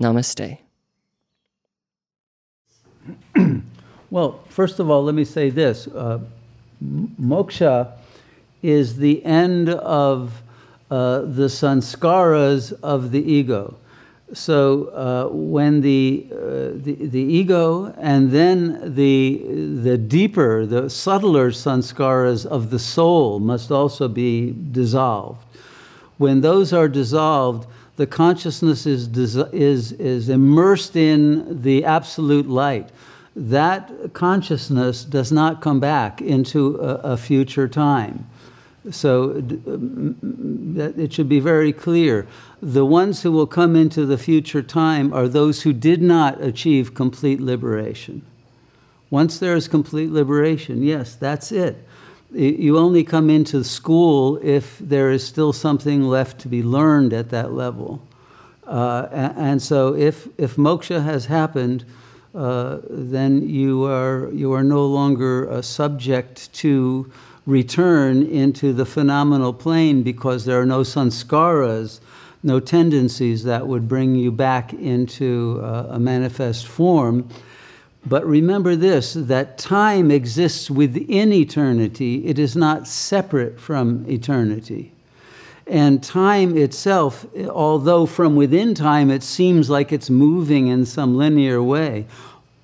Namaste. well, first of all, let me say this uh, moksha is the end of uh, the sanskaras of the ego. So uh, when the, uh, the, the ego and then the, the deeper, the subtler sanskaras of the soul must also be dissolved. When those are dissolved, the consciousness is, is, is immersed in the absolute light. That consciousness does not come back into a, a future time. So it should be very clear. The ones who will come into the future time are those who did not achieve complete liberation. Once there is complete liberation, yes, that's it. You only come into school if there is still something left to be learned at that level. Uh, and so if, if moksha has happened, uh, then you are, you are no longer subject to return into the phenomenal plane because there are no sanskaras, no tendencies that would bring you back into uh, a manifest form. But remember this that time exists within eternity, it is not separate from eternity. And time itself, although from within time it seems like it's moving in some linear way,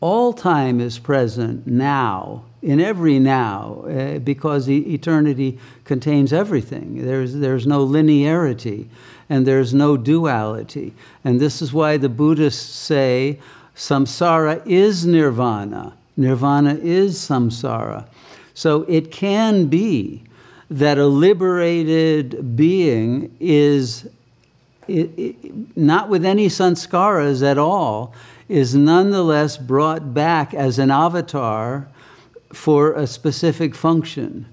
all time is present now in every now, uh, because e- eternity contains everything. There's, there's no linearity and there's no duality. And this is why the Buddhists say samsara is nirvana, nirvana is samsara. So it can be that a liberated being is it, it, not with any sanskaras at all, is nonetheless brought back as an avatar for a specific function,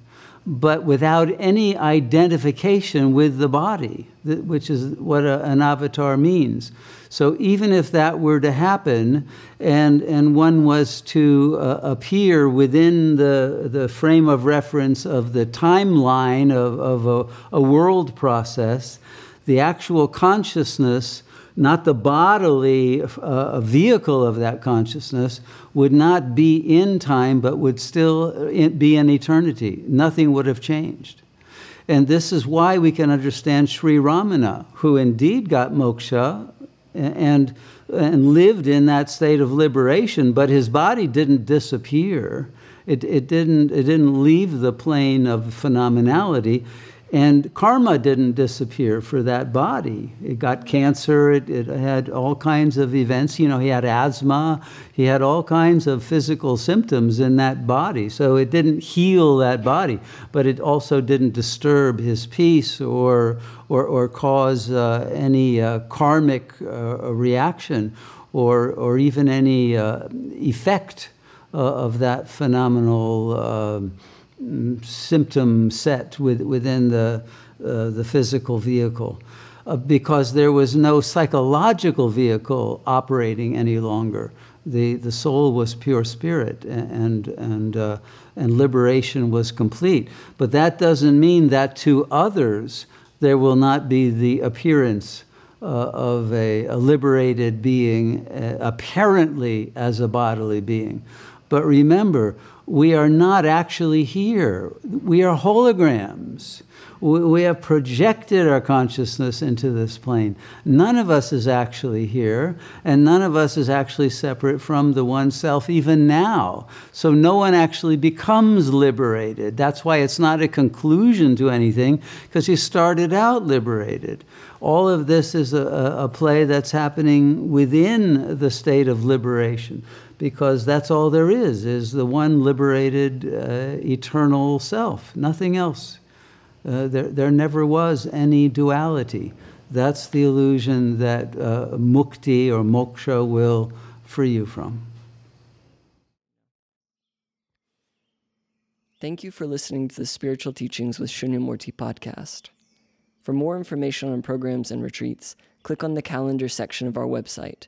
but without any identification with the body, which is what a, an avatar means. So even if that were to happen and, and one was to uh, appear within the, the frame of reference of the timeline of, of a, a world process, the actual consciousness not the bodily uh, vehicle of that consciousness, would not be in time, but would still uh, be in eternity. Nothing would have changed. And this is why we can understand Sri Ramana, who indeed got moksha and, and lived in that state of liberation, but his body didn't disappear. It, it, didn't, it didn't leave the plane of phenomenality. And karma didn't disappear for that body. It got cancer, it, it, had all kinds of events. You know, he had asthma, he had all kinds of physical symptoms in that body. So it didn't heal that body, but it also didn't disturb his peace or, or, or cause uh, any uh, karmic uh, reaction or, or even any uh, effect uh, of that phenomenal um, symptom set with, within the, uh, the physical vehicle uh, because there was no psychological vehicle operating any longer. The, the soul was pure spirit and, and, uh, and liberation was complete. But that doesn't mean that to others there will not be the appearance uh, of a, a, liberated being, uh, apparently as a bodily being. But remember, we are not actually here. We are holograms. We have projected our consciousness into this plane. None of us is actually here, and none of us is actually separate from the one self, even now. So no one actually becomes liberated. That's why it's not a conclusion to anything, because you started out liberated. All of this is a, a play that's happening within the state of liberation because that's all there is, is the one liberated uh, eternal self, nothing else. Uh, there, there never was any duality. That's the illusion that uh, mukti or moksha will free you from. Thank you for listening to the Spiritual Teachings with Shunyamurti podcast. For more information on programs and retreats, click on the calendar section of our website,